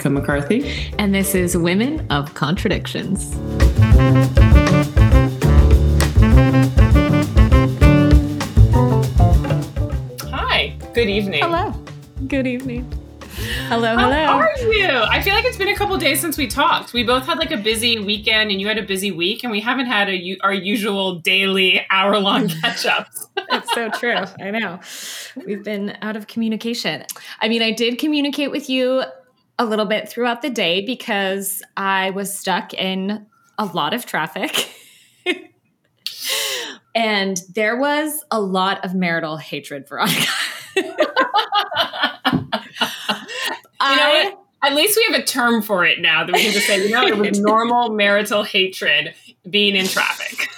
Craig Karan. And McCarthy. And this is Women of Contradictions. Hi, good evening. Hello. Good evening. Hello, hello. How are you? I feel like it's been a couple days since we talked. We both had like a busy weekend, and you had a busy week, and we haven't had a u- our usual daily hour long catch ups. It's so true. I know. We've been out of communication. I mean, I did communicate with you a little bit throughout the day because I was stuck in a lot of traffic. and there was a lot of marital hatred, Veronica. You know what? At least we have a term for it now that we can just say, you know, it was normal marital hatred being in traffic.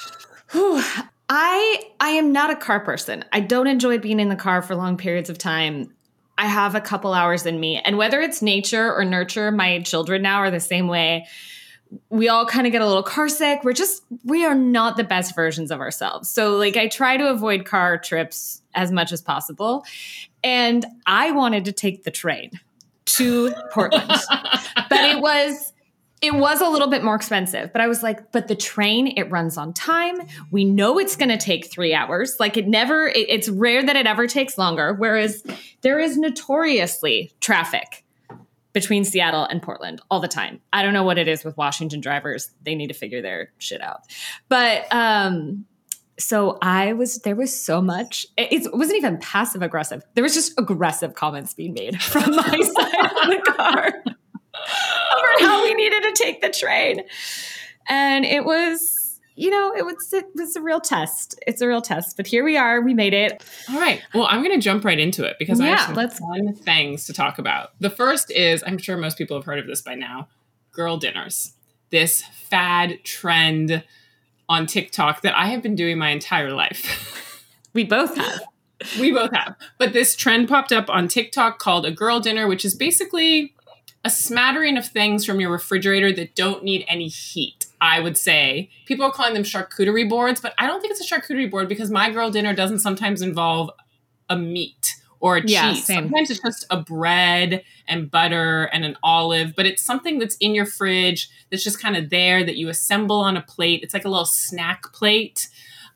Whew. I I am not a car person. I don't enjoy being in the car for long periods of time. I have a couple hours in me. And whether it's nature or nurture, my children now are the same way. We all kind of get a little car sick. We're just we are not the best versions of ourselves. So like I try to avoid car trips as much as possible. And I wanted to take the train to Portland. but it was it was a little bit more expensive, but I was like, but the train, it runs on time. We know it's going to take three hours. Like it never, it, it's rare that it ever takes longer. Whereas there is notoriously traffic between Seattle and Portland all the time. I don't know what it is with Washington drivers. They need to figure their shit out. But, um, so I was there was so much. It, it wasn't even passive aggressive. There was just aggressive comments being made from my side of the car over how we needed to take the train. And it was, you know, it was it was a real test. It's a real test. But here we are. We made it. All right. Well, I'm going to jump right into it because I Yeah, have some let's- fun things to talk about. The first is I'm sure most people have heard of this by now girl dinners. This fad trend on TikTok that I have been doing my entire life. We both have. we both have. But this trend popped up on TikTok called a girl dinner, which is basically a smattering of things from your refrigerator that don't need any heat. I would say people are calling them charcuterie boards, but I don't think it's a charcuterie board because my girl dinner doesn't sometimes involve a meat or a Yeah, cheese. same. Sometimes it's just a bread and butter and an olive, but it's something that's in your fridge that's just kind of there that you assemble on a plate. It's like a little snack plate.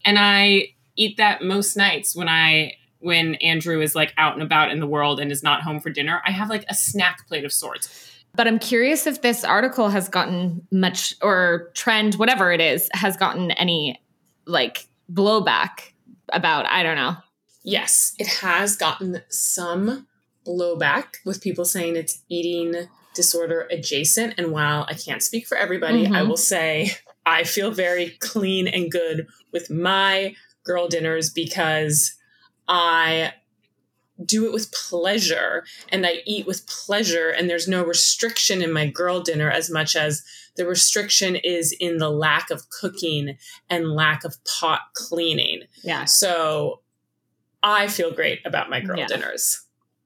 And I eat that most nights when I when Andrew is like out and about in the world and is not home for dinner. I have like a snack plate of sorts. But I'm curious if this article has gotten much or trend, whatever it is, has gotten any like blowback about, I don't know. Yes, it has gotten some blowback with people saying it's eating disorder adjacent. And while I can't speak for everybody, I Mhm. will say I feel very clean and good with my girl dinners because I do it with pleasure and I eat with pleasure, and there's no restriction in my girl dinner as much as the restriction is in the lack of cooking and lack of pot cleaning. Yeah. So I feel great about my girl Yeah. dinners.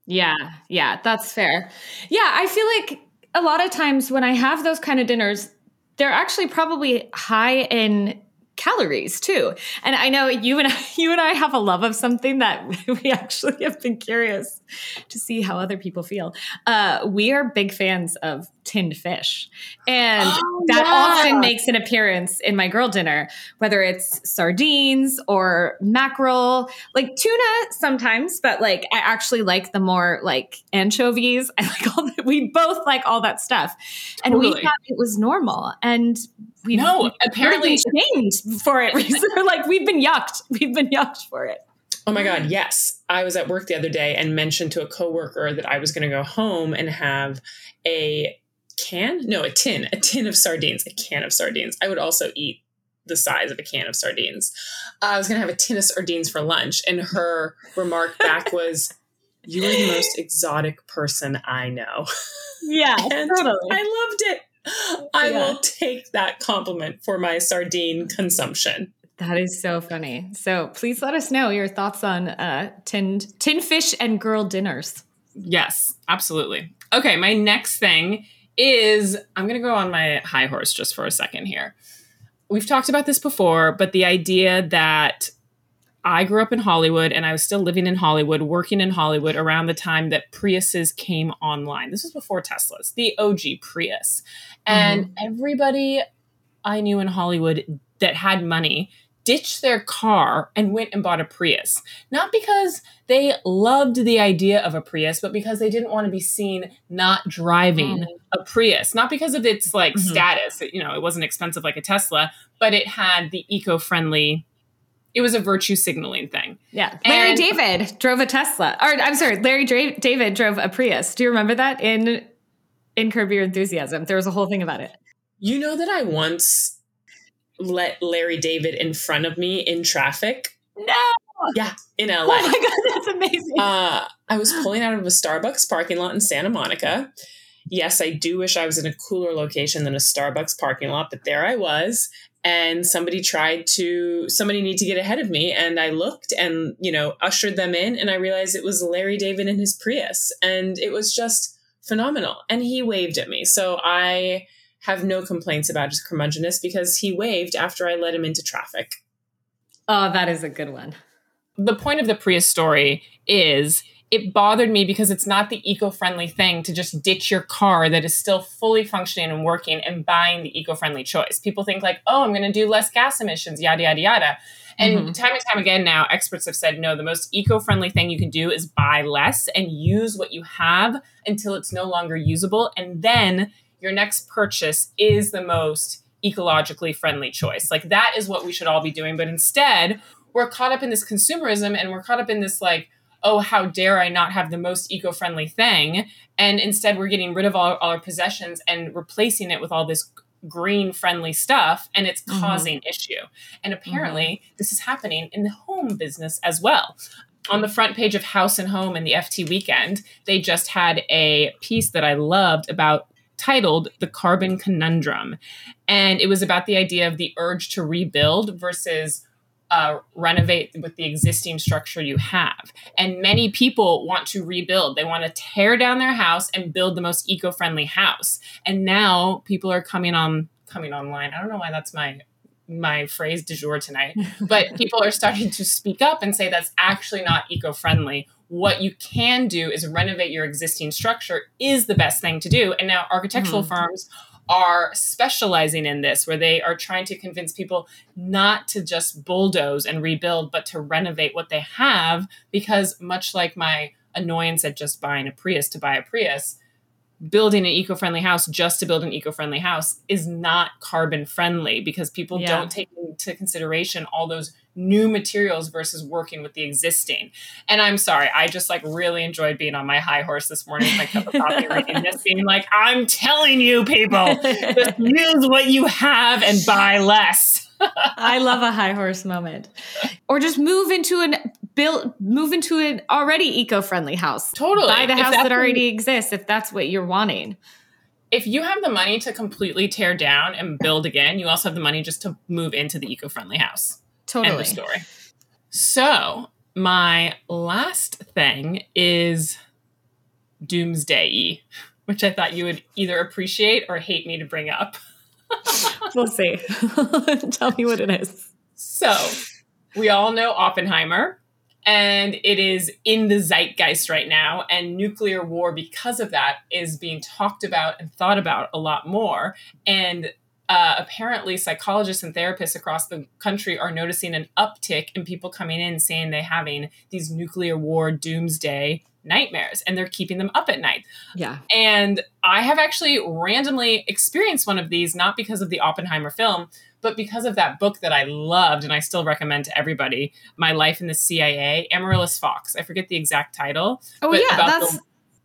Yeah, yeah, that's fair. Yeah, I feel like a lot of times when I have those kind of dinners, they're actually probably high in calories too. And I know you and I, you and I have a love of something that we actually have been curious to see how other people feel. Uh, we are big fans of tinned fish, and Oh, that yeah. often makes an appearance in my girl dinner, whether it's sardines or mackerel, like tuna sometimes, but like I actually like the more like anchovies. I like all that. We both like all that stuff, and we Totally. thought it was normal, and we No, we've apparently- shamed for it. like we've been yucked. We've been yucked for it. Oh my God, yes. I was at work the other day and mentioned to a coworker that I was going to go home and have a can, no, a tin, a tin of sardines, a can of sardines. I would also eat the size of a can of sardines. I was going to have a tin of sardines for lunch. And her remark back was, You are the most exotic person I know. Yeah, totally. I loved it. I Yeah. will take that compliment for my sardine consumption. That is so funny. So please let us know your thoughts on uh, tinned tin fish and girl dinners. Yes, absolutely. Okay, my next thing is I'm going to go on my high horse just for a second here. We've talked about this before, but the idea that I grew up in Hollywood and I was still living in Hollywood, working in Hollywood around the time that Priuses came online. This was before Teslas, the OG Prius. And mm-hmm. everybody I knew in Hollywood that had money ditched their car and went and bought a Prius. Not because they loved the idea of a Prius, but because they didn't want to be seen not driving mm. a Prius. Not because of its like mm-hmm. status, you know, it wasn't expensive like a Tesla, but it had the eco-friendly it was a virtue signaling thing. Yeah. Larry and, David drove a Tesla. Or I'm sorry, Larry Dra- David drove a Prius. Do you remember that in in Curb Your Enthusiasm? There was a whole thing about it. You know that I once let Larry David in front of me in traffic. No. Yeah, in LA. Oh my god, that's amazing. Uh, I was pulling out of a Starbucks parking lot in Santa Monica. Yes, I do wish I was in a cooler location than a Starbucks parking lot, but there I was. And somebody tried to, somebody need to get ahead of me. And I looked and, you know, ushered them in. And I realized it was Larry David in his Prius. And it was just phenomenal. And he waved at me. So I, have no complaints about his curmudgeonness because he waved after I let him into traffic. Oh, that is a good one. The point of the Prius story is it bothered me because it's not the eco-friendly thing to just ditch your car that is still fully functioning and working and buying the eco-friendly choice. People think like, "Oh, I'm going to do less gas emissions, yada yada yada." And mm-hmm. time and time again now, experts have said, no, the most eco friendly thing you can do is buy less and use what you have until it's no longer usable. And then your next purchase is the most ecologically friendly choice. Like that is what we should all be doing. But instead, we're caught up in this consumerism and we're caught up in this like, oh, how dare I not have the most eco friendly thing? And instead, we're getting rid of all, all, our possessions and replacing it with all this green friendly stuff and it's mm-hmm. causing mm-hmm. issue. And apparently, mm-hmm. this is happening in the home business as well on the front page of House and Home and the FT Weekend, they just had a piece that I loved about titled The Carbon Conundrum. And it was about the idea of the urge to rebuild versus uh, renovate with the existing structure you have. And many people want to rebuild. They want to tear down their house and build the most eco-friendly house. And now people are coming on coming online. I don't know why that's my my phrase du jour tonight, but people are starting to speak up and say that's actually not eco-friendly what you can do is renovate your existing structure is the best thing to do. And now architectural mm-hmm. firms are specializing in this, where they are trying to convince people not to just bulldoze and rebuild, but to renovate what they have. Because much like my annoyance at just buying a Prius to buy a Prius, building an eco-friendly house just to build an eco-friendly house is not carbon friendly because people yeah. don't take into consideration all those new materials versus working with the existing. And I'm sorry, I just like really enjoyed being on my high horse this morning with my cup of coffee, reading this, being like, I'm telling you, people, just use what you have and buy less. I love a high horse moment. Or just move into an build move into an already eco-friendly house. Totally. Buy the house that already exists if that's what you're wanting. If you have the money to completely tear down and build again, you also have the money just to move into the eco-friendly house. Totally. End of story. So my last thing is doomsday which I thought you would either appreciate or hate me to bring up. we'll see. Tell me what it is. So, we all know Oppenheimer, and it is in the zeitgeist right now. And nuclear war, because of that, is being talked about and thought about a lot more. And uh, apparently psychologists and therapists across the country are noticing an uptick in people coming in saying they're having these nuclear war doomsday nightmares and they're keeping them up at night. Yeah. And I have actually randomly experienced one of these, not because of the Oppenheimer film, but because of that book that I loved and I still recommend to everybody, My Life in the CIA, Amaryllis Fox. I forget the exact title. Oh, yeah. That's. The,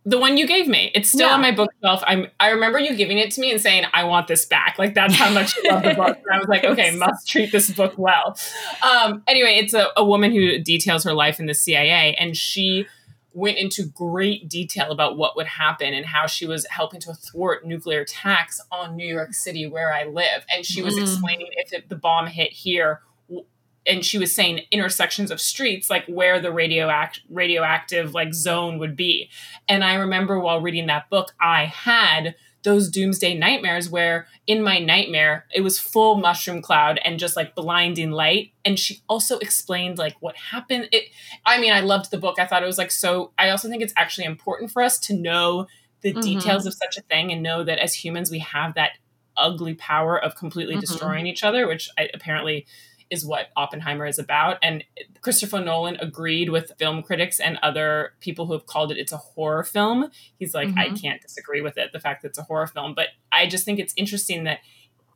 the one you gave me. It's still yeah. on my bookshelf. I'm I remember you giving it to me and saying, I want this back. Like that's how much you love the book. And I was like, okay, must treat this book well. Um, anyway, it's a, a woman who details her life in the CIA and she went into great detail about what would happen and how she was helping to thwart nuclear attacks on New York City, where I live. And she was mm. explaining if it, the bomb hit here, and she was saying intersections of streets like where the radioact- radioactive like zone would be and i remember while reading that book i had those doomsday nightmares where in my nightmare it was full mushroom cloud and just like blinding light and she also explained like what happened it i mean i loved the book i thought it was like so i also think it's actually important for us to know the mm-hmm. details of such a thing and know that as humans we have that ugly power of completely mm-hmm. destroying each other which I, apparently is what Oppenheimer is about. And Christopher Nolan agreed with film critics and other people who have called it it's a horror film. He's like, mm-hmm. I can't disagree with it, the fact that it's a horror film. But I just think it's interesting that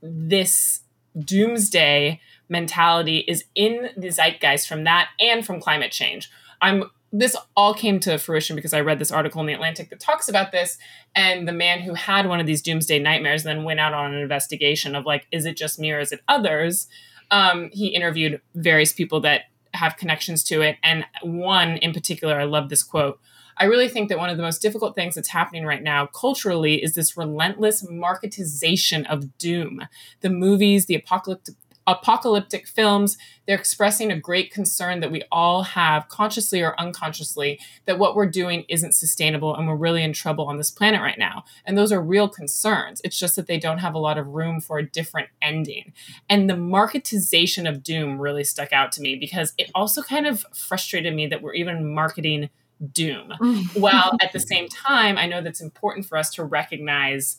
this doomsday mentality is in the zeitgeist from that and from climate change. I'm this all came to fruition because I read this article in the Atlantic that talks about this. And the man who had one of these doomsday nightmares then went out on an investigation of like, is it just me or is it others? Um, he interviewed various people that have connections to it. And one in particular, I love this quote. I really think that one of the most difficult things that's happening right now culturally is this relentless marketization of doom. The movies, the apocalyptic apocalyptic films, they're expressing a great concern that we all have, consciously or unconsciously, that what we're doing isn't sustainable and we're really in trouble on this planet right now. And those are real concerns. It's just that they don't have a lot of room for a different ending. And the marketization of doom really stuck out to me because it also kind of frustrated me that we're even marketing doom. Mm. While at the same time, I know that's important for us to recognize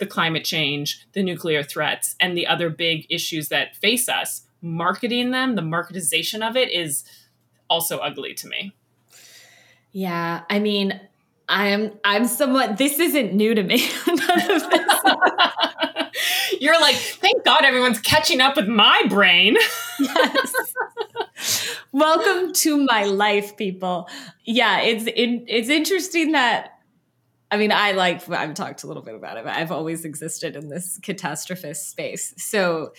the climate change, the nuclear threats, and the other big issues that face us, marketing them, the marketization of it is also ugly to me. Yeah, I mean, I'm I'm somewhat this isn't new to me. You're like, thank God everyone's catching up with my brain. yes. Welcome to my life, people. Yeah, it's it, it's interesting that I mean, I like, I've talked a little bit about it, but I've always existed in this catastrophist space. So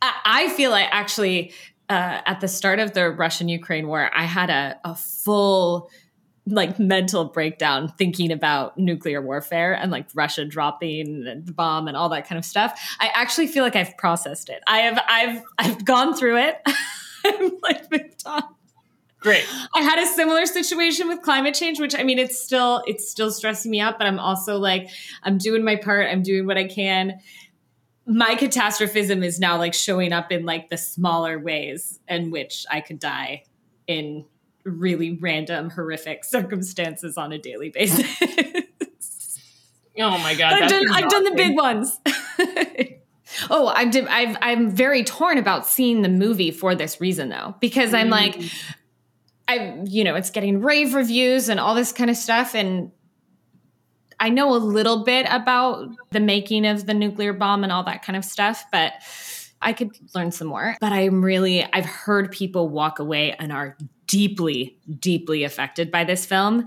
I, feel like actually uh, at the start of the Russian Ukraine war, I had a, a full like mental breakdown thinking about nuclear warfare and like Russia dropping the bomb and all that kind of stuff. I actually feel like I've processed it. I have I've I've gone through it. I'm like moved on. Great. I had a similar situation with climate change, which I mean, it's still it's still stressing me out, but I'm also like, I'm doing my part. I'm doing what I can. My catastrophism is now like showing up in like the smaller ways in which I could die in really random, horrific circumstances on a daily basis. oh my god! I've done, I've done the big ones. Oh, I'm I've, I'm very torn about seeing the movie for this reason though, because I'm like, mm. I, you know, it's getting rave reviews and all this kind of stuff. And I know a little bit about the making of the nuclear bomb and all that kind of stuff, but I could learn some more. But I'm really, I've heard people walk away and are deeply, deeply affected by this film.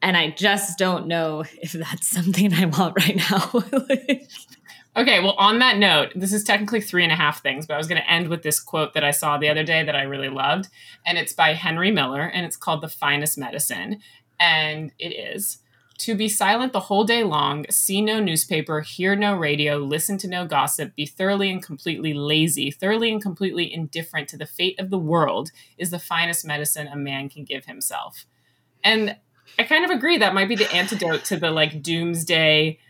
And I just don't know if that's something I want right now. Okay, well, on that note, this is technically three and a half things, but I was going to end with this quote that I saw the other day that I really loved. And it's by Henry Miller, and it's called The Finest Medicine. And it is to be silent the whole day long, see no newspaper, hear no radio, listen to no gossip, be thoroughly and completely lazy, thoroughly and completely indifferent to the fate of the world is the finest medicine a man can give himself. And I kind of agree that might be the antidote to the like doomsday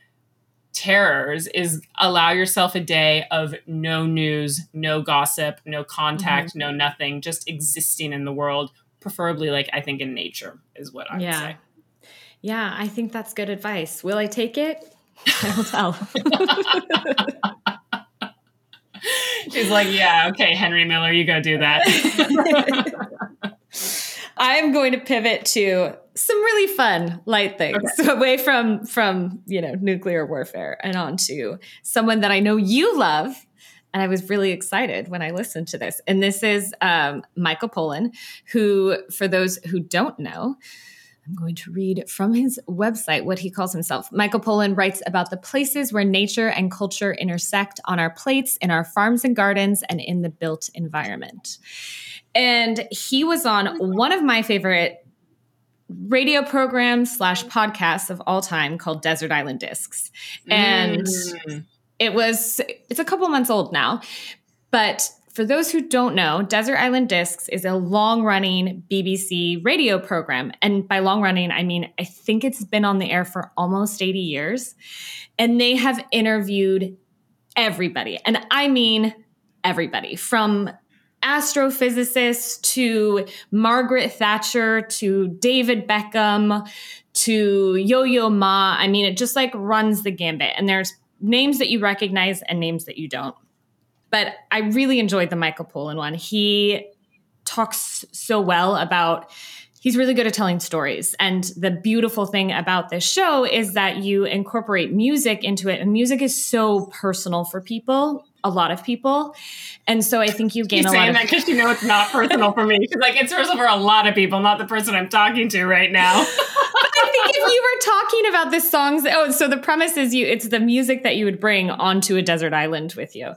terrors is allow yourself a day of no news, no gossip, no contact, mm-hmm. no nothing, just existing in the world, preferably like I think in nature is what I yeah. would say. Yeah, I think that's good advice. Will I take it? I will tell. She's like, yeah, okay, Henry Miller, you go do that. I'm going to pivot to some really fun light things okay. away from from you know nuclear warfare and onto someone that I know you love. And I was really excited when I listened to this. And this is um, Michael Pollan, who, for those who don't know, I'm going to read from his website what he calls himself. Michael Pollan writes about the places where nature and culture intersect on our plates, in our farms and gardens, and in the built environment. And he was on one of my favorite radio programs slash podcasts of all time called Desert Island Discs. And mm. it was, it's a couple months old now, but for those who don't know, Desert Island Discs is a long running BBC radio program. And by long running, I mean, I think it's been on the air for almost 80 years. And they have interviewed everybody. And I mean, everybody from astrophysicists to Margaret Thatcher to David Beckham to Yo Yo Ma. I mean, it just like runs the gambit. And there's names that you recognize and names that you don't. But I really enjoyed the Michael Pollan one. He talks so well about he's really good at telling stories. And the beautiful thing about this show is that you incorporate music into it. And music is so personal for people, a lot of people. And so I think you gain She's a lot saying of that because you know it's not personal for me. She's like, it's personal for a lot of people, not the person I'm talking to right now. I think if you were talking about the songs, oh, so the premise is you, it's the music that you would bring onto a desert island with you.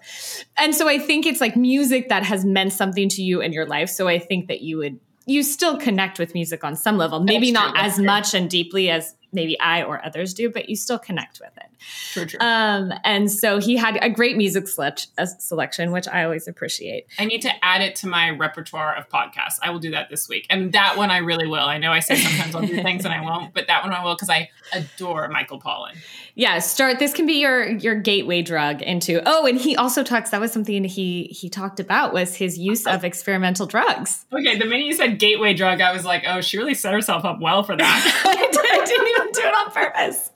And so I think it's like music that has meant something to you in your life. So I think that you would, you still connect with music on some level, maybe not as much and deeply as maybe I or others do, but you still connect with it. True, true. Um, and so he had a great music select- uh, selection, which I always appreciate. I need to add it to my repertoire of podcasts. I will do that this week. And that one I really will. I know I say sometimes I'll do things and I won't, but that one I will because I adore Michael Pollan. Yeah, start. This can be your your gateway drug into. Oh, and he also talks. That was something he he talked about was his use of experimental drugs. Okay, the minute you said gateway drug, I was like, oh, she really set herself up well for that. I, did, I didn't even do it on purpose.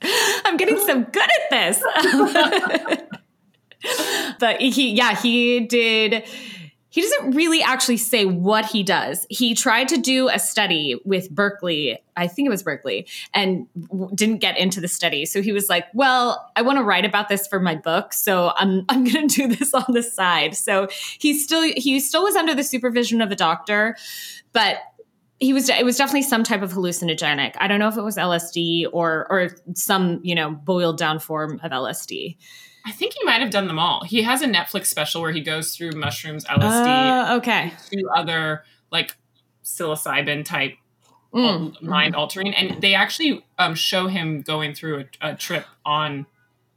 I'm getting so good at this. but he, yeah, he did. He doesn't really actually say what he does. He tried to do a study with Berkeley, I think it was Berkeley, and w- didn't get into the study. So he was like, "Well, I want to write about this for my book, so I'm I'm going to do this on the side." So he still he still was under the supervision of a doctor, but he was it was definitely some type of hallucinogenic. I don't know if it was LSD or or some, you know, boiled down form of LSD. I think he might have done them all. He has a Netflix special where he goes through mushrooms, LSD, Uh, okay. two other like psilocybin type Mm. mind altering, and they actually um, show him going through a, a trip on,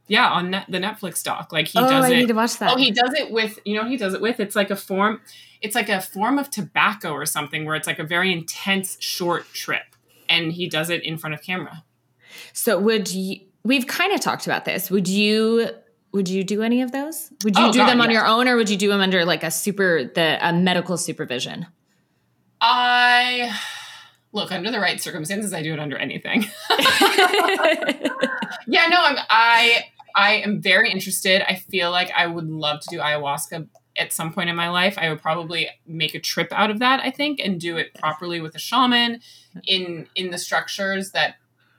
yeah, on net, the Netflix doc. Like he oh, does I it. need to watch that. Oh, he does it with you know he does it with. It's like a form. It's like a form of tobacco or something where it's like a very intense short trip, and he does it in front of camera. so would you we've kind of talked about this. Would you would you do any of those? Would you Oh, do God, them on yes. your own or would you do them under like a super the a medical supervision? I look under the right circumstances. I do it under anything. yeah, no, I'm I I am very interested. I feel like I would love to do ayahuasca at some point in my life. I would probably make a trip out of that, I think, and do it properly with a shaman in in the structures that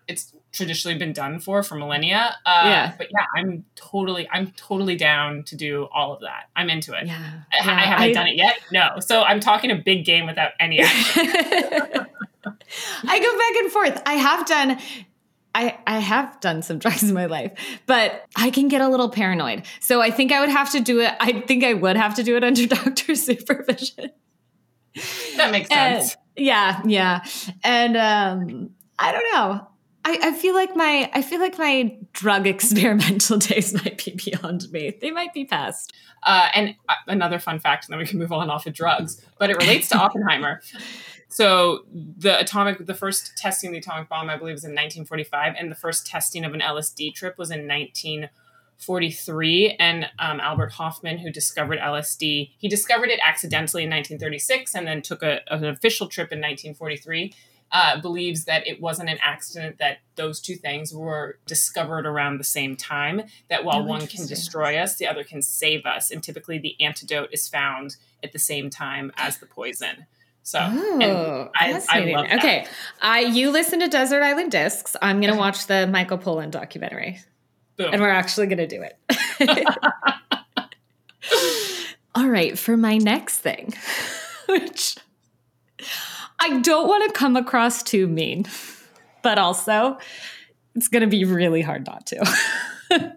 it's traditionally been done for for millennia. Uh, Yeah. But yeah, I'm totally I'm totally down to do all of that. I'm into it. yeah. I, yeah, I haven't done it yet. No. So I'm talking a big game without any action. I go back and forth. I have done I I have done some drugs in my life, but I can get a little paranoid. So I think I would have to do it. I think I would have to do it under doctor supervision. that makes And- sense. yeah, yeah. And um I don't know. I, I feel like my I feel like my drug experimental days might be beyond me. They might be past. Uh, and uh, another fun fact, and then we can move on off of drugs, but it relates to Oppenheimer. So the atomic, the first testing of the atomic bomb, I believe, was in 1945, and the first testing of an LSD trip was in 1943. And um, Albert Hofmann, who discovered LSD, he discovered it accidentally in 1936, and then took a, an official trip in 1943. Uh, believes that it wasn't an accident that those two things were discovered around the same time. That while Oh, one can destroy us, the other can save us. And typically, the antidote is found at the same time as the poison. So, Oh, I- I fascinating. love that. Okay, I you listen to Desert Island Discs. I'm gonna watch the Michael Pollan documentary. boom. and we're actually going to do it. All right, for my next thing, which I don't want to come across too mean, but also it's going to be really hard not to.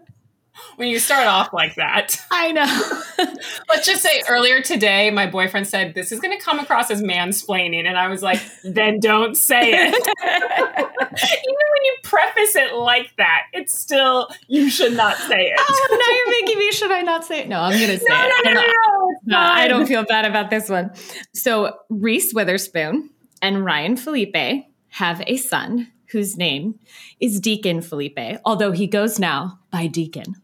when you start off like that, I know. let's just say earlier today, my boyfriend said, This is going to come across as mansplaining. And I was like, Then don't say it. Even when you preface it like that, it's still, you should not say it. oh, now you're making me. Should I not say it? No, I'm going to say no, it. no, no, no, no. No, I don't feel bad about this one. So Reese Witherspoon and Ryan Phillippe have a son whose name is Deacon Phillippe, although he goes now by Deacon.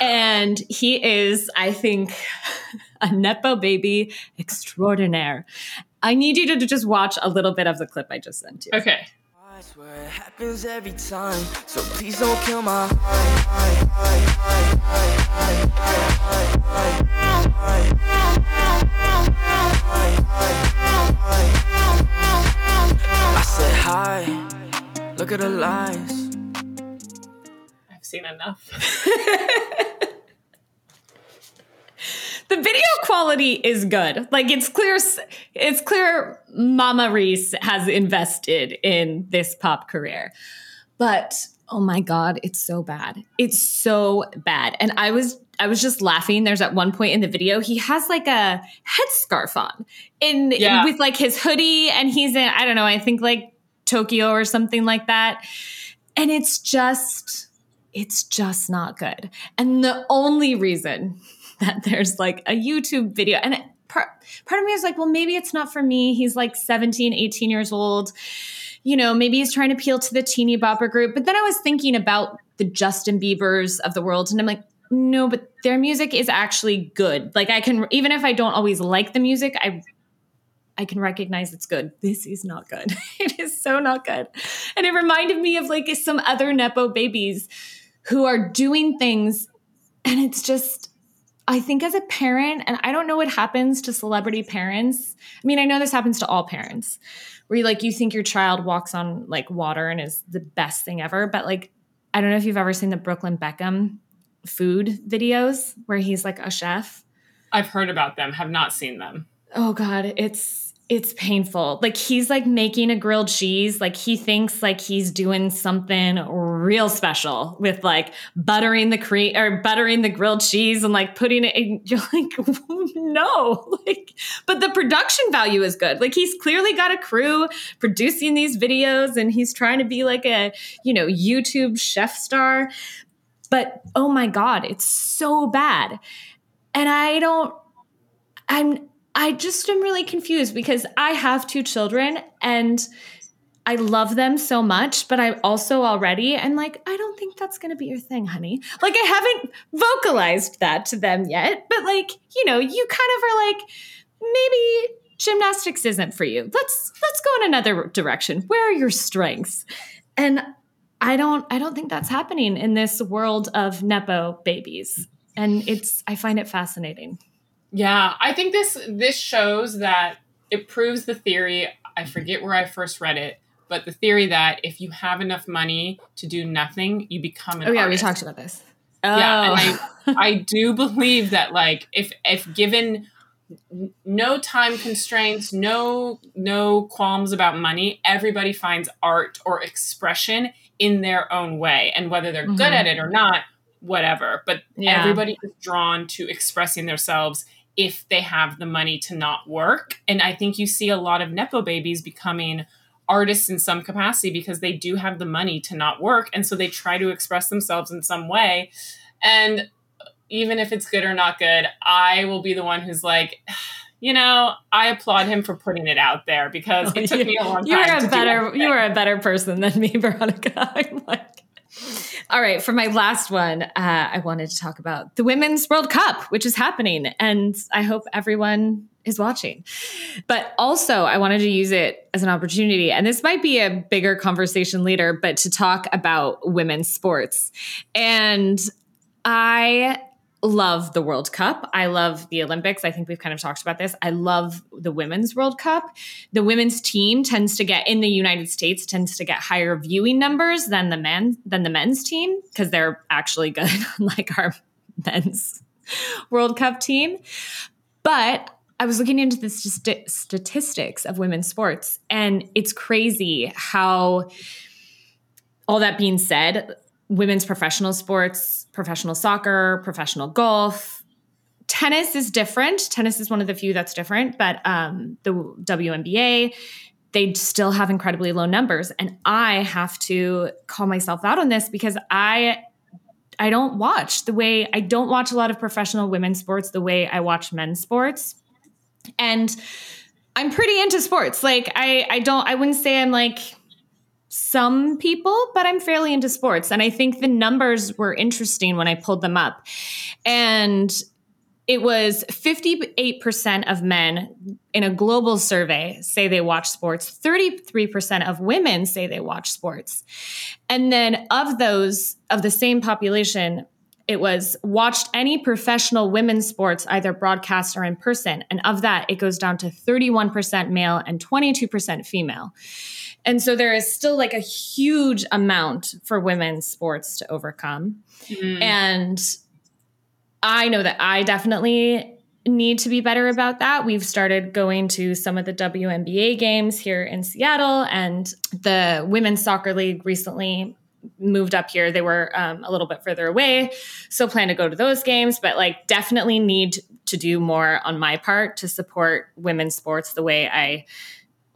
And he is, I think, a Nepo baby extraordinaire. I need you to just watch a little bit of the clip I just sent you. Okay. I swear it happens every time, so please don't kill my. I said hi, look at the lies. Seen enough. the video quality is good. Like it's clear it's clear Mama Reese has invested in this pop career. But oh my god, it's so bad. It's so bad. And I was I was just laughing. There's at one point in the video he has like a headscarf on in Yeah. with like his hoodie and he's in I don't know, I think like Tokyo or something like that. And it's just it's just not good. And the only reason that there's like a YouTube video and part, part of me is like, well, maybe it's not for me. He's like 17, 18 years old. You know, maybe he's trying to appeal to the teeny bopper group. But then I was thinking about the Justin Biebers of the world and I'm like, no, but their music is actually good. Like I can even if I don't always like the music, I I can recognize it's good. This is not good. it is so not good. And it reminded me of like some other Nepo babies who are doing things. And it's just, I think as a parent, and I don't know what happens to celebrity parents. I mean, I know this happens to all parents where you like, you think your child walks on like water and is the best thing ever. But like, I don't know if you've ever seen the Brooklyn Beckham food videos where he's like a chef. I've heard about them, have not seen them. Oh god, it's it's painful. Like he's like making a grilled cheese, like he thinks like he's doing something real special with like buttering the cream or buttering the grilled cheese and like putting it in you're like no. Like but the production value is good. Like he's clearly got a crew producing these videos and he's trying to be like a, you know, YouTube chef star. But oh my god, it's so bad. And I don't I'm I just am really confused because I have two children and I love them so much, but I also already am like, I don't think that's going to be your thing, honey. Like, I haven't vocalized that to them yet, but like, you know, you kind of are like, maybe gymnastics isn't for you. Let's let's go in another direction. Where are your strengths? And I don't I don't think that's happening in this world of nepo babies. And it's I find it fascinating. Yeah, I think this this shows that it proves the theory. I forget where I first read it, but the theory that if you have enough money to do nothing, you become an Oh yeah, artist. we talked about this. Yeah, Oh. and I I do believe that like if if given no time constraints, no no qualms about money, everybody finds art or expression in their own way, and whether they're good Mhm. at it or not, whatever. But Yeah. everybody is drawn to expressing themselves if they have the money to not work, and I think you see a lot of nepo babies becoming artists in some capacity because they do have the money to not work. And so they try to express themselves in some way. And even if it's good or not good i will be the one who's like you know i applaud him for putting it out there because it took me a long time you were a better you were a better person than me veronica. I'm like all right for my last one uh, i wanted to talk about the women's world cup which is happening and i hope everyone is watching. But also i wanted to use it as an opportunity and this might be a bigger conversation later but to talk about women's sports. And i love the World Cup. I love the Olympics. I think we've kind of talked about this. I love the Women's World Cup. The women's team tends to get in the United States tends to get higher viewing numbers than the men than the men's team because they're actually good like our men's World Cup team. But I was looking into the st- statistics of women's sports and it's crazy how all that being said, women's professional sports, professional soccer, professional golf. Tennis is different. Tennis is one of the few that's different, but um, the WNBA, they still have incredibly low numbers. And I have to call myself out on this because I I don't watch the way I don't watch a lot of professional women's sports the way I watch men's sports. And I'm pretty into sports. Like I I don't I wouldn't say I'm like some people, but I'm fairly into sports. And I think the numbers were interesting when I pulled them up. And it was 58% of men in a global survey say they watch sports, 33% of women say they watch sports. And then of those, of the same population, it was watched any professional women's sports, either broadcast or in person. And of that, it goes down to 31% male and 22% female. And so there is still like a huge amount for women's sports to overcome. Mm-hmm. And I know that I definitely need to be better about that. We've started going to some of the WNBA games here in Seattle, and the Women's Soccer League recently moved up here. They were um, a little bit further away, so plan to go to those games, but like definitely need to do more on my part to support women's sports the way I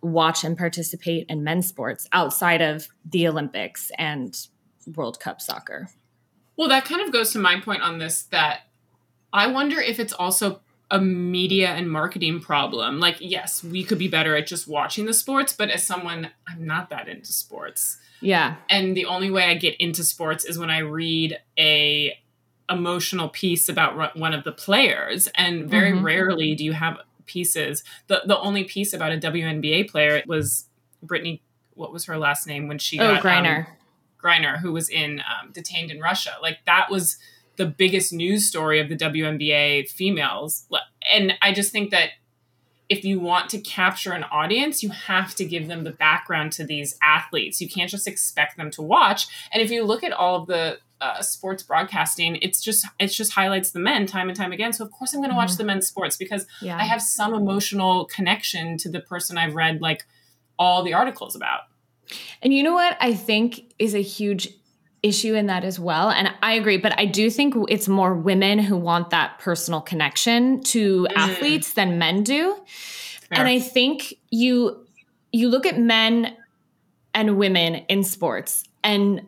watch and participate in men's sports outside of the Olympics and World Cup soccer. Well, that kind of goes to my point on this that I wonder if it's also a media and marketing problem. Like, yes, we could be better at just watching the sports, but as someone, I'm not that into sports. Yeah. And the only way I get into sports is when I read a emotional piece about one of the players and very mm-hmm. rarely do you have pieces. The the only piece about a WNBA player was Brittany. what was her last name when she oh, got Griner. Um, Griner who was in um, detained in Russia. Like that was the biggest news story of the WNBA females. And I just think that if you want to capture an audience, you have to give them the background to these athletes. You can't just expect them to watch. And if you look at all of the uh, sports broadcasting, it's just it's just highlights the men time and time again. So of course I'm going to mm-hmm. watch the men's sports because yeah. I have some emotional connection to the person I've read like all the articles about. And you know what I think is a huge issue in that as well. And I agree, but I do think it's more women who want that personal connection to mm. athletes than men do. Fair. And I think you you look at men and women in sports and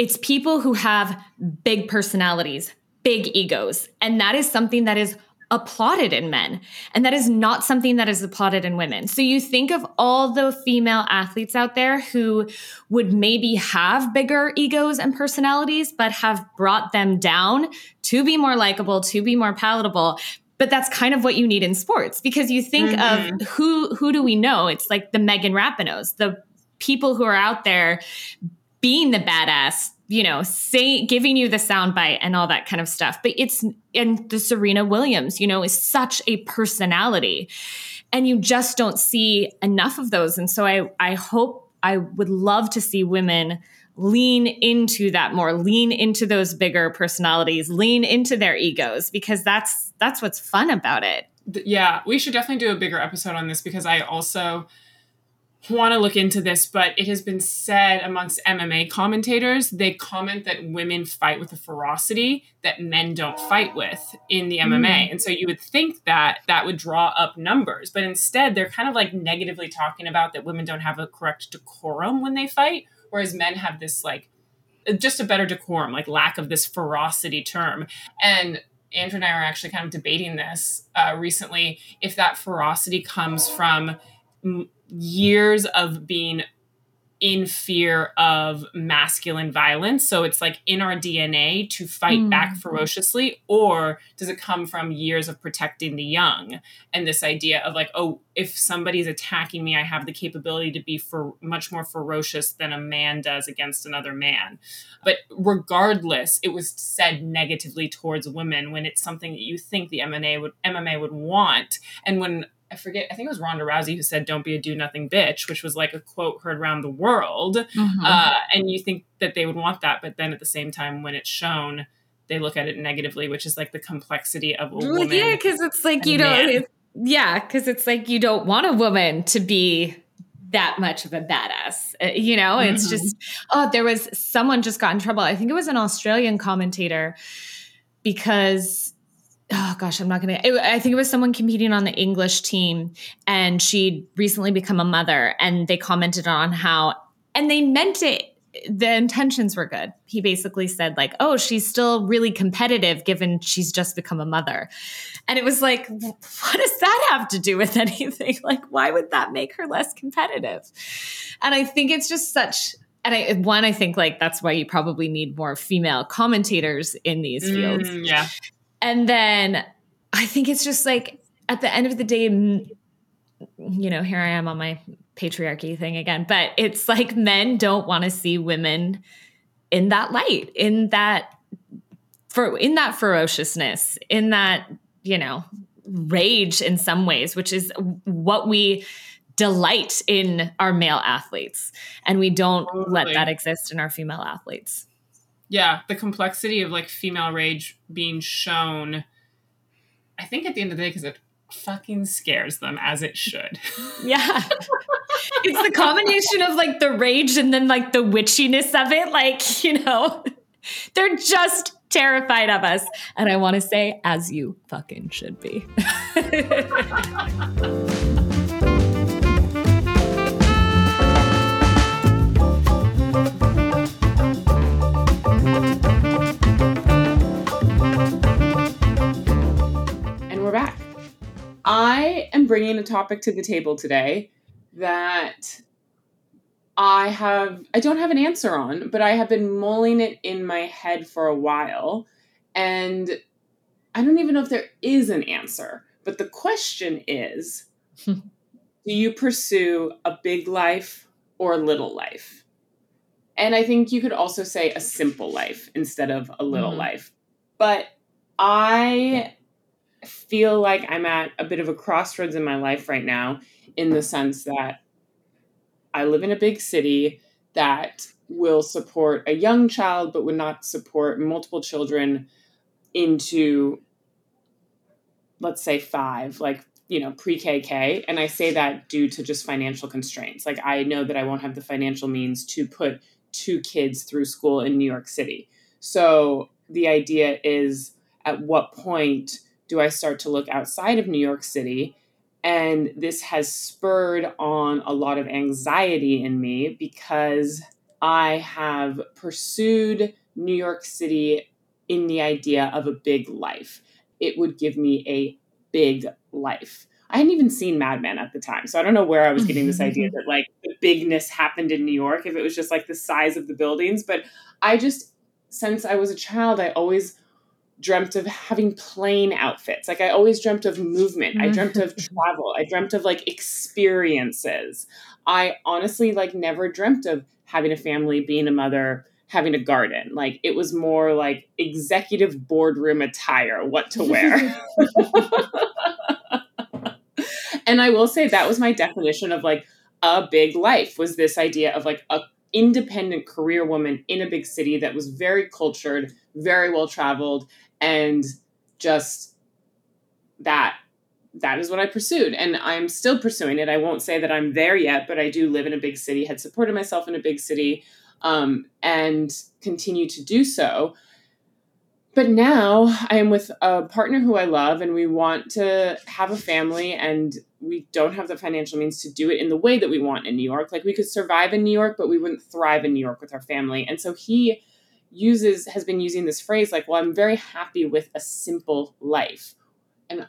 it's people who have big personalities, big egos, and that is something that is applauded in men. And that is not something that is applauded in women. So you think of all the female athletes out there who would maybe have bigger egos and personalities, but have brought them down to be more likable, to be more palatable. But that's kind of what you need in sports because you think mm-hmm. of who who do we know? It's like the Megan Rapinoes, the people who are out there being the badass you know, say giving you the soundbite and all that kind of stuff. But it's and the Serena Williams, you know, is such a personality. And you just don't see enough of those. And so I I hope I would love to see women lean into that more, lean into those bigger personalities, lean into their egos because that's that's what's fun about it. Yeah, we should definitely do a bigger episode on this because I also want to look into this, but it has been said amongst MMA commentators, they comment that women fight with a ferocity that men don't fight with in the MMA. Mm. And so you would think that that would draw up numbers, but instead they're kind of like negatively talking about that women don't have a correct decorum when they fight, whereas men have this like just a better decorum, like lack of this ferocity term. And Andrew and I are actually kind of debating this uh, recently if that ferocity comes from years of being in fear of masculine violence. So it's like in our DNA to fight mm. back ferociously, or does it come from years of protecting the young and this idea of like, oh, if somebody's attacking me, I have the capability to be for much more ferocious than a man does against another man. But regardless, it was said negatively towards women when it's something that you think the MMA would MMA would want, and when I forget, I think it was Ronda Rousey who said, Don't be a do nothing bitch, which was like a quote heard around the world. Mm-hmm. Uh, and you think that they would want that. But then at the same time, when it's shown, they look at it negatively, which is like the complexity of a woman. Yeah, because it's like, you know, yeah, because it's like you don't want a woman to be that much of a badass. Uh, you know, mm-hmm. it's just, oh, there was someone just got in trouble. I think it was an Australian commentator because oh gosh, I'm not gonna. I think it was someone competing on the English team, and she'd recently become a mother, and they commented on how, and they meant it the intentions were good. He basically said, like, oh, she's still really competitive given she's just become a mother. And it was like, what does that have to do with anything? Like, why would that make her less competitive? And I think it's just such and I one, I think like that's why you probably need more female commentators in these fields. Mm, yeah. And then I think it's just like at the end of the day, you know, here I am on my patriarchy thing again, but it's like men don't want to see women in that light, in that for in that ferociousness, in that, you know, rage in some ways, which is what we delight in our male athletes. And we don't totally. let that exist in our female athletes. Yeah, the complexity of like female rage being shown I think at the end of the day, because it fucking scares them as it should. Yeah. it's the combination of like the rage and then like the witchiness of it. Like, you know, they're just terrified of us. And I want to say, as you fucking should be. I am bringing a topic to the table today that I have I don't have an answer on, but I have been mulling it in my head for a while and I don't even know if there is an answer. But the question is do you pursue a big life or a little life? And I think you could also say a simple life instead of a little mm-hmm. life. But I feel like I'm at a bit of a crossroads in my life right now, in the sense that I live in a big city that will support a young child but would not support multiple children into let's say five like you know pre-kk and i say that due to just financial constraints. Like i know that i won't have the financial means to put two kids through school in new york city. So the idea is at what point do I start to look outside of New York City? And this has spurred on a lot of anxiety in me because I have pursued New York City in the idea of a big life. It would give me a big life. I hadn't even seen Mad Men at the time. So I don't know where I was getting this idea that like the bigness happened in New York, if it was just like the size of the buildings. But I just, since I was a child, I always dreamt of having plain outfits. Like I always dreamt of movement. Mm-hmm. I dreamt of travel. I dreamt of like experiences. I honestly like never dreamt of having a family, being a mother, having a garden. Like it was more like executive boardroom attire, what to wear. and I will say that was my definition of like a big life was this idea of like a independent career woman in a big city that was very cultured, very well traveled, and just that that is what I pursued. And I'm still pursuing it. I won't say that I'm there yet, but I do live in a big city, had supported myself in a big city, um, and continue to do so. But now I am with a partner who I love, and we want to have a family, and we don't have the financial means to do it in the way that we want in New York. Like we could survive in New York, but we wouldn't thrive in New York with our family. And so he uses has been using this phrase like, well, I'm very happy with a simple life. And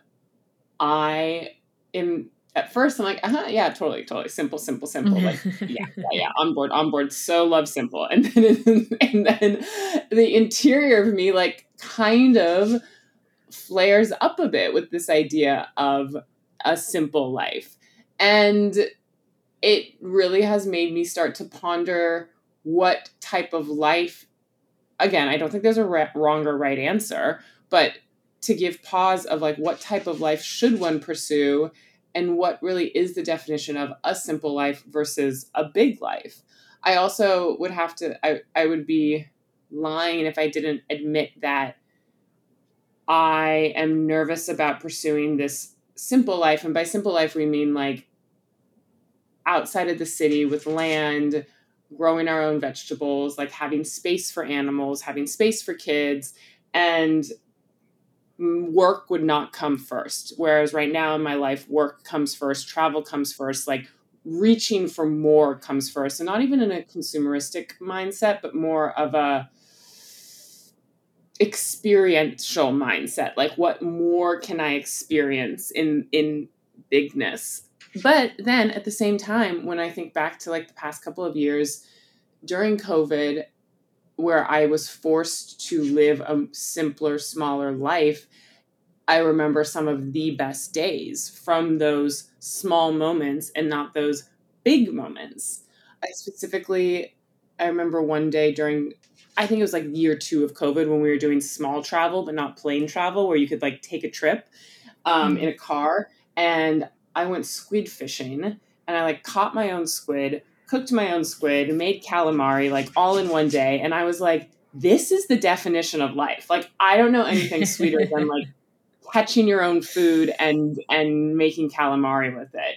I am at first I'm like, uh-huh, yeah, totally, totally. Simple, simple, simple. Like, yeah, yeah, yeah, on board, on board. So love simple. And then and then the interior of me like kind of flares up a bit with this idea of a simple life. And it really has made me start to ponder what type of life again, I don't think there's a re- wrong or right answer, but to give pause of like what type of life should one pursue and what really is the definition of a simple life versus a big life. I also would have to I, I would be lying if I didn't admit that I am nervous about pursuing this simple life. And by simple life, we mean like outside of the city with land, growing our own vegetables, like having space for animals, having space for kids, and work would not come first. Whereas right now in my life, work comes first, travel comes first, like reaching for more comes first and not even in a consumeristic mindset but more of a experiential mindset like what more can i experience in in bigness but then at the same time when i think back to like the past couple of years during covid where i was forced to live a simpler smaller life i remember some of the best days from those small moments and not those big moments i specifically i remember one day during I think it was like year two of COVID when we were doing small travel, but not plane travel, where you could like take a trip um, mm-hmm. in a car. And I went squid fishing and I like caught my own squid, cooked my own squid, made calamari like all in one day. And I was like, this is the definition of life. Like, I don't know anything sweeter than like catching your own food and and making calamari with it.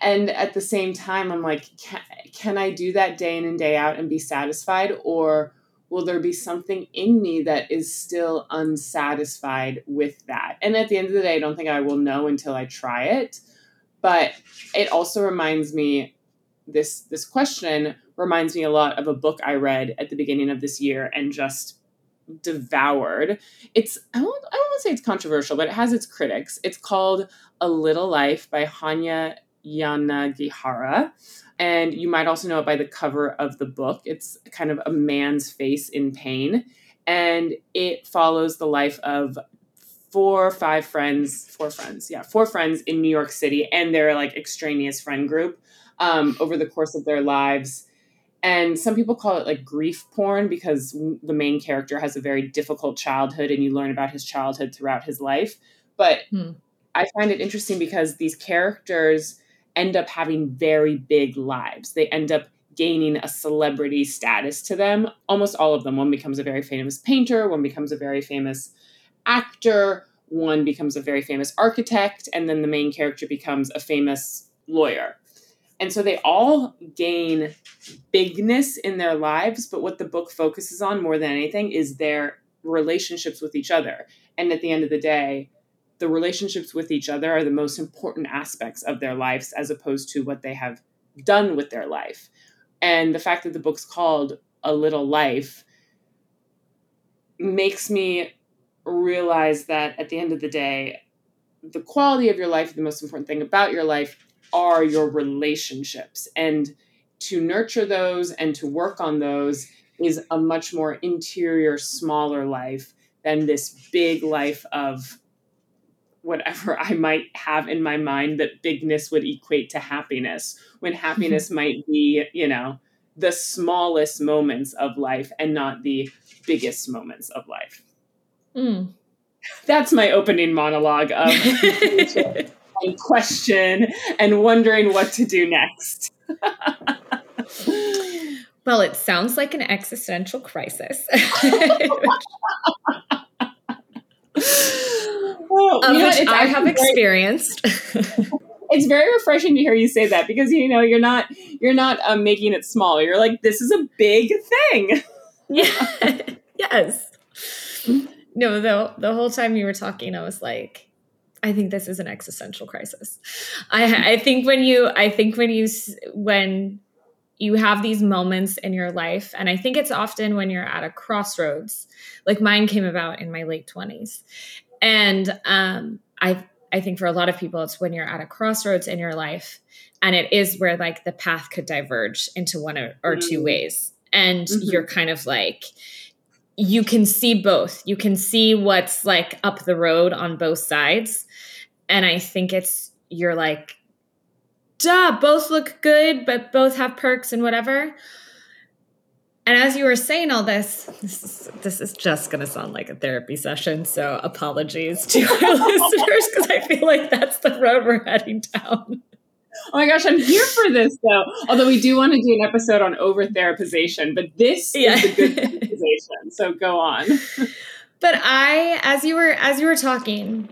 And at the same time, I'm like, can, can I do that day in and day out and be satisfied? Or will there be something in me that is still unsatisfied with that? And at the end of the day, I don't think I will know until I try it. But it also reminds me this this question reminds me a lot of a book I read at the beginning of this year and just devoured. It's I won't I won't say it's controversial, but it has its critics. It's called A Little Life by Hanya Yanagihara. And you might also know it by the cover of the book. It's kind of a man's face in pain. And it follows the life of four or five friends, four friends, yeah, four friends in New York City and their like extraneous friend group um, over the course of their lives. And some people call it like grief porn because the main character has a very difficult childhood and you learn about his childhood throughout his life. But hmm. I find it interesting because these characters end up having very big lives. They end up gaining a celebrity status to them. Almost all of them. One becomes a very famous painter, one becomes a very famous actor, one becomes a very famous architect, and then the main character becomes a famous lawyer. And so they all gain bigness in their lives, but what the book focuses on more than anything is their relationships with each other. And at the end of the day, the relationships with each other are the most important aspects of their lives as opposed to what they have done with their life. And the fact that the book's called A Little Life makes me realize that at the end of the day, the quality of your life, the most important thing about your life, are your relationships. And to nurture those and to work on those is a much more interior, smaller life than this big life of whatever I might have in my mind that bigness would equate to happiness, when happiness might be, you know, the smallest moments of life and not the biggest moments of life. Mm. That's my opening monologue of and question and wondering what to do next. well, it sounds like an existential crisis. well, of which I have experienced. it's very refreshing to hear you say that because you know you're not you're not um, making it small. You're like this is a big thing. yeah. yes. No, the the whole time you were talking, I was like, I think this is an existential crisis. I I think when you I think when you when you have these moments in your life and i think it's often when you're at a crossroads like mine came about in my late 20s and um, I I think for a lot of people, it's when you're at a crossroads in your life, and it is where like the path could diverge into one or, or two mm. ways, and mm-hmm. you're kind of like you can see both. You can see what's like up the road on both sides, and I think it's you're like, duh, both look good, but both have perks and whatever. And as you were saying all this, this is, this is just going to sound like a therapy session. So apologies to our listeners because I feel like that's the road we're heading down. Oh my gosh, I'm here for this though. Although we do want to do an episode on over therapization, but this yeah. is a good therapization. So go on. But I, as you were as you were talking,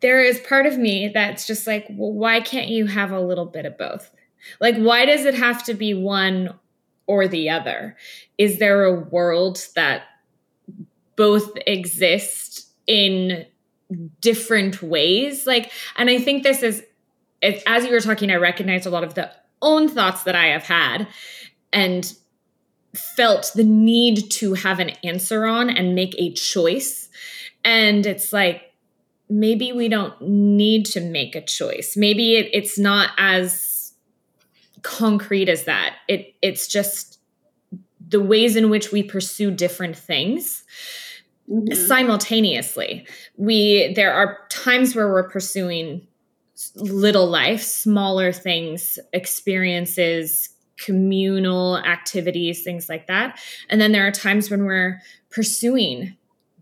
there is part of me that's just like, well, why can't you have a little bit of both? Like, why does it have to be one or the other? Is there a world that both exist in different ways? Like, and I think this is it, as you were talking, I recognized a lot of the own thoughts that I have had and felt the need to have an answer on and make a choice. And it's like, maybe we don't need to make a choice. Maybe it, it's not as concrete as that. It it's just the ways in which we pursue different things mm-hmm. simultaneously. We there are times where we're pursuing little life, smaller things, experiences, communal activities, things like that. And then there are times when we're pursuing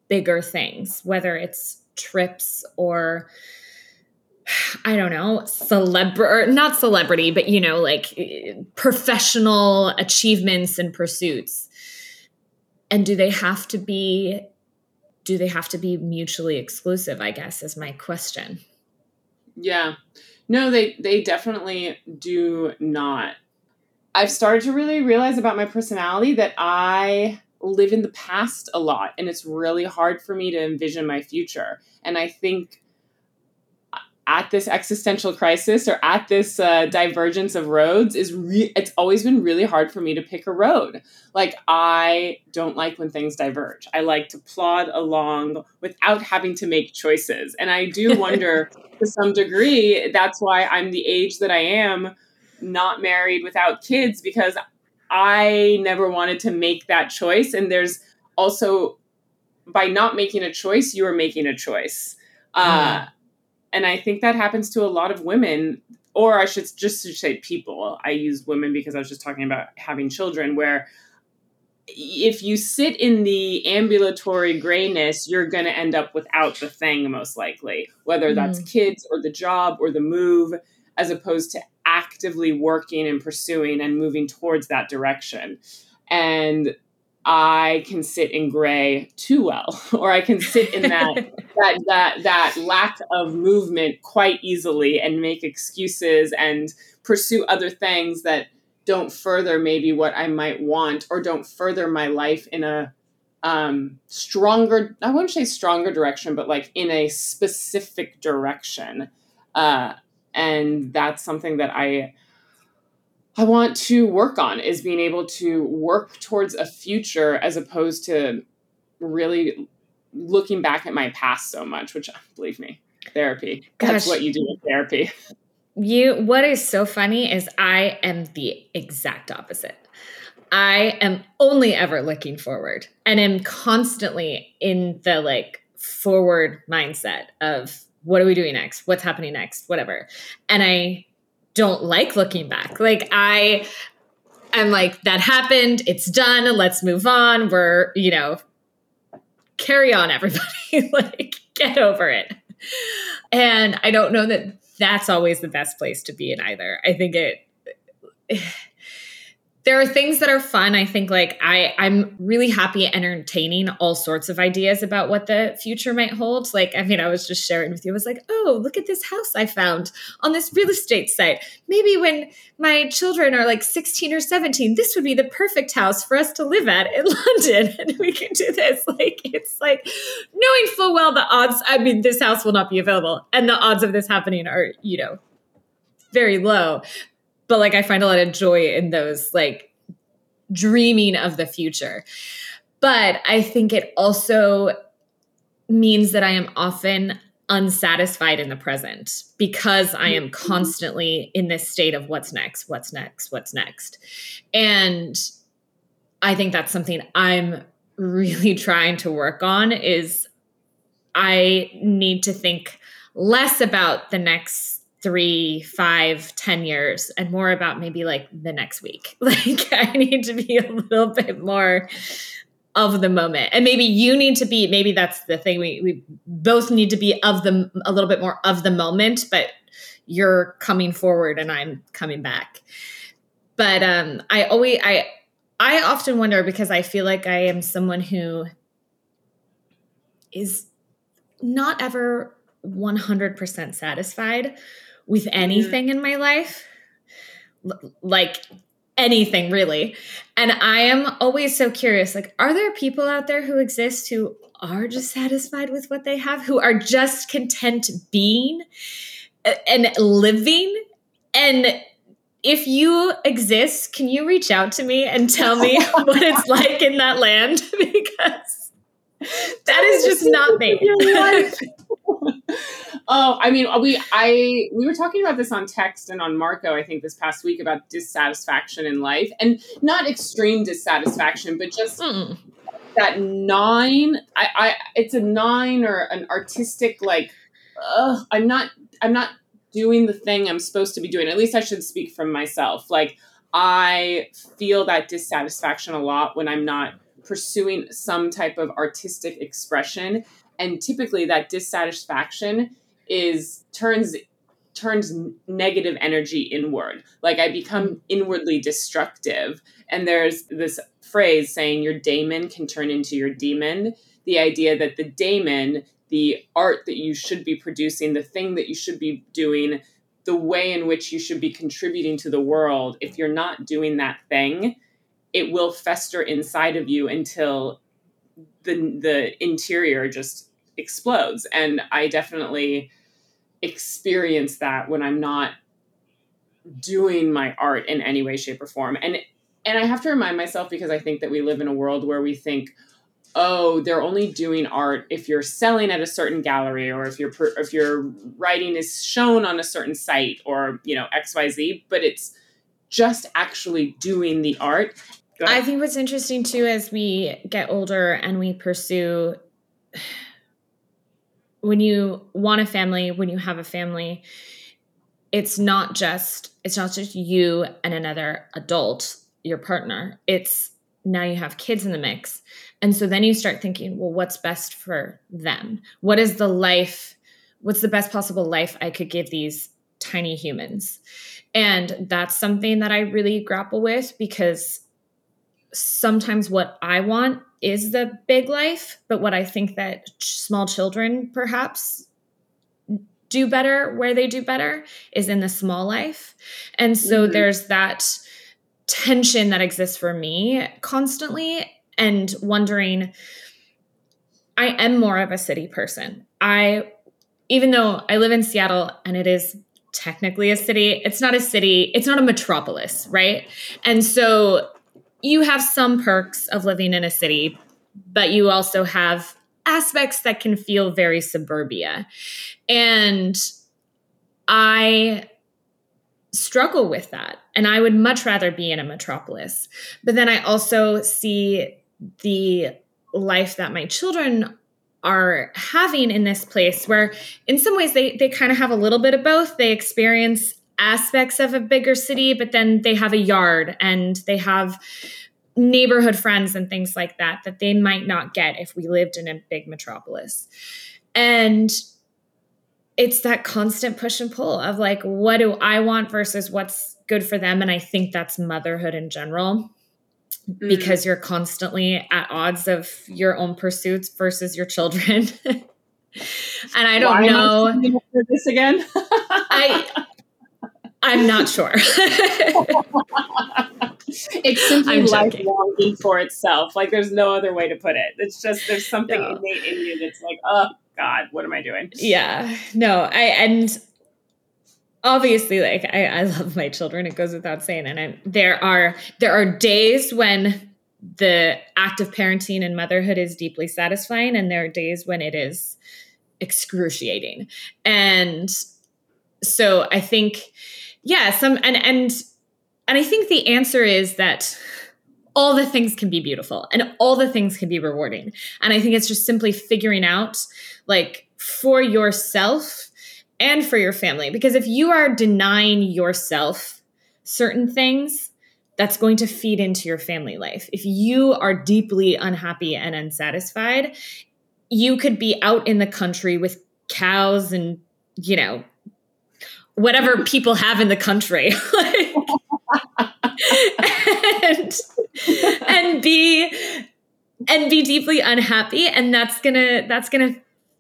bigger things, whether it's trips or I don't know, celebrity, not celebrity, but you know, like eh, professional achievements and pursuits. And do they have to be do they have to be mutually exclusive, I guess is my question. Yeah. No, they they definitely do not. I've started to really realize about my personality that I live in the past a lot and it's really hard for me to envision my future. And I think at this existential crisis or at this uh, divergence of roads is re- it's always been really hard for me to pick a road like i don't like when things diverge i like to plod along without having to make choices and i do wonder to some degree that's why i'm the age that i am not married without kids because i never wanted to make that choice. And there's also by not making a choice you are making a choice. Uh, mm and I think that happens to a lot of women, or I should just say people. I use women because I was just talking about having children, where if you sit in the ambulatory grayness, you're going to end up without the thing, most likely, whether that's mm. kids or the job or the move, as opposed to actively working and pursuing and moving towards that direction. And I can sit in gray too well, or I can sit in that that that that lack of movement quite easily and make excuses and pursue other things that don't further maybe what I might want or don't further my life in a um, stronger I wouldn't say stronger direction, but like in a specific direction. Uh, and that's something that I I want to work on is being able to work towards a future as opposed to really looking back at my past so much, which believe me, therapy. Gosh. That's what you do in therapy. You what is so funny is I am the exact opposite. I am only ever looking forward and am constantly in the like forward mindset of what are we doing next? What's happening next? Whatever. And I don't like looking back. Like I I'm like that happened, it's done, let's move on. We're, you know, carry on everybody. like get over it. And I don't know that that's always the best place to be in either. I think it there are things that are fun. I think like i i'm really happy entertaining all sorts of ideas about what the future might hold. Like i mean i was just sharing with you. I was like oh look at this house i found on this real estate site. Maybe when my children are like 16 or 17 this would be the perfect house for us to live at in london and we can do this. Like it's like knowing full well the odds i mean this house will not be available and the odds of this happening are you know very low but like I find a lot of joy in those like dreaming of the future. But I think it also means that I am often unsatisfied in the present because I am mm-hmm. constantly in this state of what's next, what's next, what's next. And I think that's something I'm really trying to work on is I need to think less about the next three, five, ten years, and more about maybe like the next week. Like I need to be a little bit more of the moment. And maybe you need to be, maybe that's the thing. We we both need to be of the a little bit more of the moment, but you're coming forward and I'm coming back. But um I always I I often wonder because I feel like I am someone who is not ever 100% satisfied with anything in my life, L- like anything really. And I am always so curious like, are there people out there who exist who are just satisfied with what they have, who are just content being? and living and if you exist, can you reach out to me and tell me what it's like in that land? because that is just not me. oh, I mean, we I we were talking about this on text and on Marco, I think this past week about dissatisfaction in life, and not extreme dissatisfaction, but just mm. that nine. I, I it's a nine or an artistic like. Uh, I'm not. I'm not doing the thing I'm supposed to be doing. At least I should speak from myself. Like I feel that dissatisfaction a lot when I'm not pursuing some type of artistic expression and typically that dissatisfaction is turns turns negative energy inward. Like i become inwardly destructive. And there's this phrase saying your daemon can turn into your demon. The idea that the daemon the art that you should be producing the thing that you should be doing the way in which you should be contributing to the world if you're not doing that thing it will fester inside of you until the the interior just explodes. And I definitely experience that when I'm not doing my art in any way, shape, or form. And and I have to remind myself because I think that we live in a world where we think, oh, they're only doing art if you're selling at a certain gallery or if your if your writing is shown on a certain site or you know X Y Z. But it's just actually doing the art. I think what's interesting too as we get older and we pursue when you want a family, when you have a family, it's not just it's not just you and another adult, your partner. It's now you have kids in the mix. And so then you start thinking, well, what's best for them? What is the life? What's the best possible life I could give these tiny humans? And that's something that I really grapple with because sometimes what I want is the big life, but what I think that small children perhaps do better where they do better is in the small life. And so mm-hmm. there's that tension that exists for me constantly and wondering I am more of a city person. I even though I live in Seattle and it is technically a city, it's not a city, it's not a metropolis, right? And so you have some perks of living in a city, but you also have aspects that can feel very suburbia. And I struggle with that. And I would much rather be in a metropolis. But then I also see the life that my children are having in this place where in some ways they they kind of have a little bit of both they experience aspects of a bigger city, but then they have a yard and they have neighborhood friends and things like that that they might not get if we lived in a big metropolis. And it's that constant push and pull of like, what do I want versus what's good for them? And I think that's motherhood in general. Mm. Because you're constantly at odds of your own pursuits versus your children. and I don't Why know this again. I I'm not sure. it's simply life longing for itself. Like there's no other way to put it. It's just there's something no. innate in you that's like, oh God, what am I doing? Yeah. No, I and obviously like I, I love my children. It goes without saying. And I, there are there are days when the act of parenting and motherhood is deeply satisfying, and there are days when it is excruciating. And so I think yeah some and and and i think the answer is that all the things can be beautiful and all the things can be rewarding. And i think it's just simply figuring out like for yourself and for your family. Because if you are denying yourself certain things that's going to feed into your family life. If you are deeply unhappy and unsatisfied you could be out in the country with cows and you know whatever people have in the country. and, and be and be deeply unhappy and that's gonna that's gonna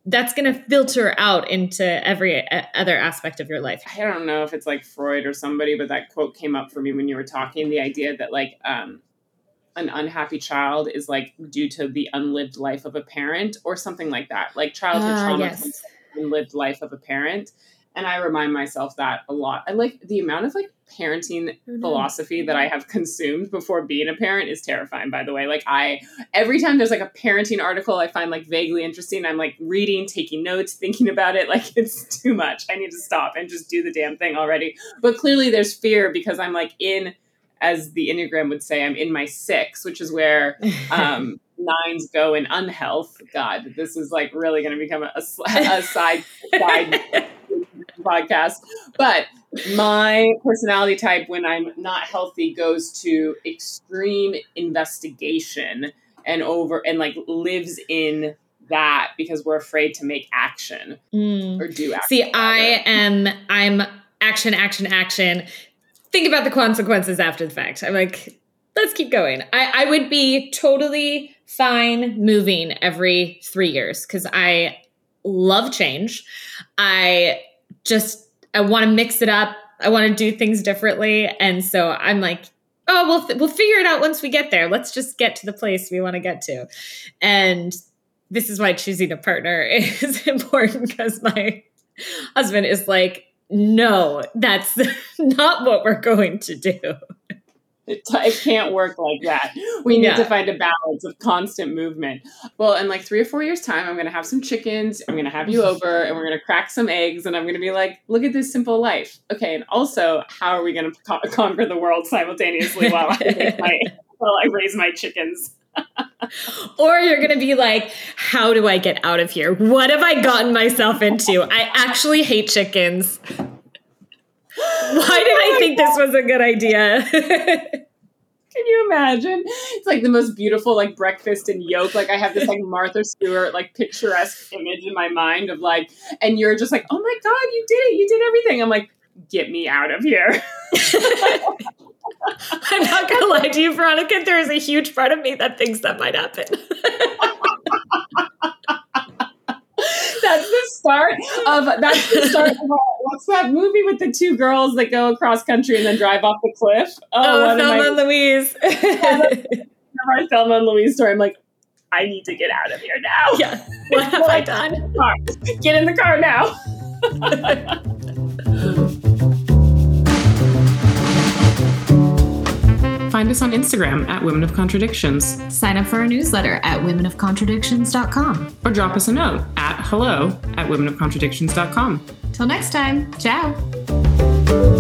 that's going to filter out into every other aspect of your life. I don't know if it's like Freud or somebody, but that quote came up for me when you were talking. The idea that like um, an unhappy child is like due to the unlived life of a parent or something like that. Like childhood uh, trauma, yes. unlived life of a parent, and I remind myself that a lot. I like the amount of like parenting philosophy that I have consumed before being a parent is terrifying, by the way. Like, I, every time there's like a parenting article I find like vaguely interesting, I'm like reading, taking notes, thinking about it. Like, it's too much. I need to stop and just do the damn thing already. But clearly, there's fear because I'm like in, as the Enneagram would say, I'm in my six, which is where um, nines go in unhealth. God, this is like really going to become a, a a side side podcast. But my personality type, when I'm not healthy, goes to extreme investigation and over and like lives in that because we're afraid to make action Mm. or do action. See, I am I'm action, action, action. Think about the consequences after the fact. I'm like, let's keep going. I, I would be totally fine moving every three years because I love change. I just I want to mix it up. I want to do things differently, and so I'm like, oh, we'll th- we'll figure it out once we get there. Let's just get to the place we want to get to, and this is why choosing a partner is important because my husband is like, no, that's not what we're going to do. It, it can't work like that. We need Yeah. to find a balance of constant movement. Well, in like three or four years' time, I'm going to have some chickens. I'm going to have you over, and we're going to crack some eggs, and I'm going to be like, "Look at this simple life." Okay, and also, how are we going to co- conquer the world simultaneously while I my, while I raise my chickens? Or you're going to be like, how do I get out of here? What have I gotten myself into? I actually hate chickens. Why did I think this was a good idea? Can you imagine? It's like the most beautiful like breakfast and yolk. Like I have this like Martha Stewart like picturesque image in my mind of like, and you're just like, oh my god, you did it! You did everything. I'm like, get me out of here. I'm not going to lie to you, Veronica. There is a huge part of me that thinks that might happen. That's the start of that's the start of what's that movie with the two girls that go across country and then drive off the cliff? Oh, oh of Thelma my, and Louise. my Thelma and Louise story. I'm like, I need to get out of here now. yeah. What have I done? Get in the car now. Find us on Instagram at Women of Contradictions Sign up for our newsletter at womenofcontradictions.com. or drop us a note at hello at womenofcontradictions.com. Till next time, ciao.